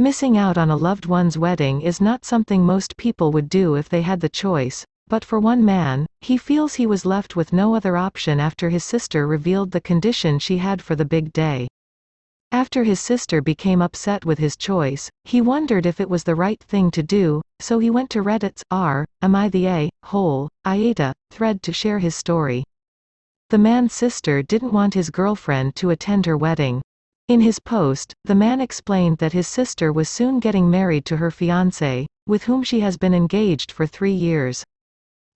Missing out on a loved one's wedding is not something most people would do if they had the choice, but for one man, he feels he was left with no other option after his sister revealed the condition she had for the big day. After his sister became upset with his choice, he wondered if it was the right thing to do, so he went to Reddit's r, am I the a, hole, AITA, thread to share his story. The man's sister didn't want his girlfriend to attend her wedding. In his post, the man explained that his sister was soon getting married to her fiancé, with whom she has been engaged for three years.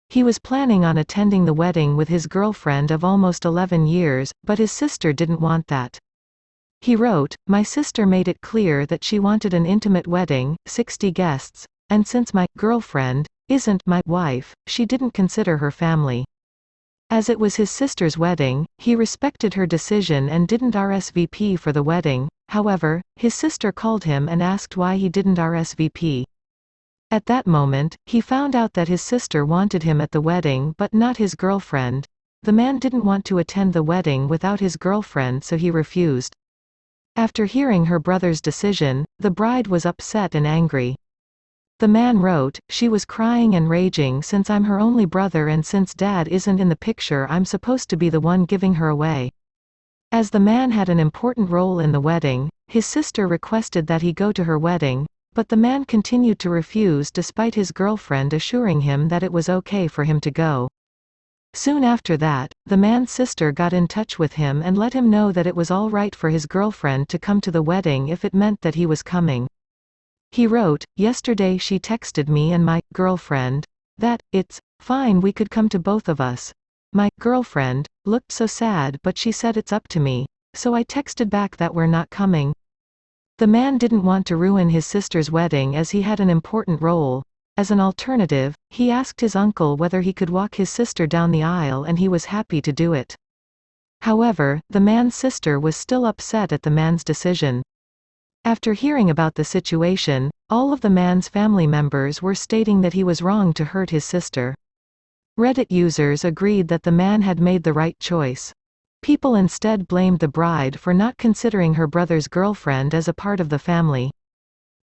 He was planning on attending the wedding with his girlfriend of almost 11 years, but his sister didn't want that. He wrote, My sister made it clear that she wanted an intimate wedding, 60 guests, and since my girlfriend isn't my wife, she didn't consider her family. As it was his sister's wedding, he respected her decision and didn't RSVP for the wedding, however, his sister called him and asked why he didn't RSVP. At that moment, he found out that his sister wanted him at the wedding but not his girlfriend. The man didn't want to attend the wedding without his girlfriend so he refused. After hearing her brother's decision, the bride was upset and angry. The man wrote, She was crying and raging since I'm her only brother and since dad isn't in the picture I'm supposed to be the one giving her away. As the man had an important role in the wedding, his sister requested that he go to her wedding, but the man continued to refuse despite his girlfriend assuring him that it was okay for him to go. Soon after that, the man's sister got in touch with him and let him know that it was all right for his girlfriend to come to the wedding if it meant that he was coming. He wrote, Yesterday she texted me and my girlfriend that it's fine we could come to both of us. My girlfriend looked so sad but she said it's up to me. So I texted back that we're not coming. The man didn't want to ruin his sister's wedding as he had an important role. As an alternative, he asked his uncle whether he could walk his sister down the aisle and he was happy to do it. However, the man's sister was still upset at the man's decision. After hearing about the situation, all of the man's family members were stating that he was wrong to hurt his sister. Reddit users agreed that the man had made the right choice. People instead blamed the bride for not considering her brother's girlfriend as a part of the family.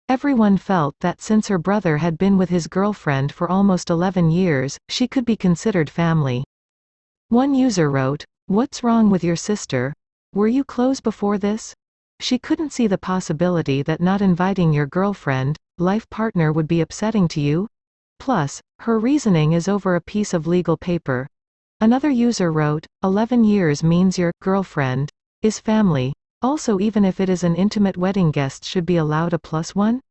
Everyone felt that since her brother had been with his girlfriend for almost 11 years, she could be considered family. One user wrote, What's wrong with your sister? Were you close before this? She couldn't see the possibility that not inviting your girlfriend, life partner would be upsetting to you? Plus, her reasoning is over a piece of legal paper. Another user wrote, 11 years means your girlfriend is family. Also even if it is an intimate wedding guest should be allowed a plus one?